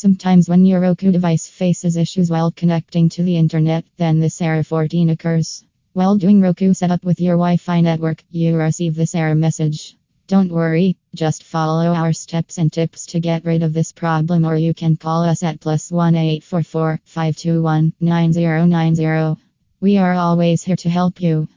Sometimes when your Roku device faces issues while connecting to the internet, then this error 14 occurs. While doing Roku setup with your Wi-Fi network, you receive this error message. Don't worry, just follow our steps and tips to get rid of this problem or you can call us at plus 1 844 521 9090. We are always here to help you.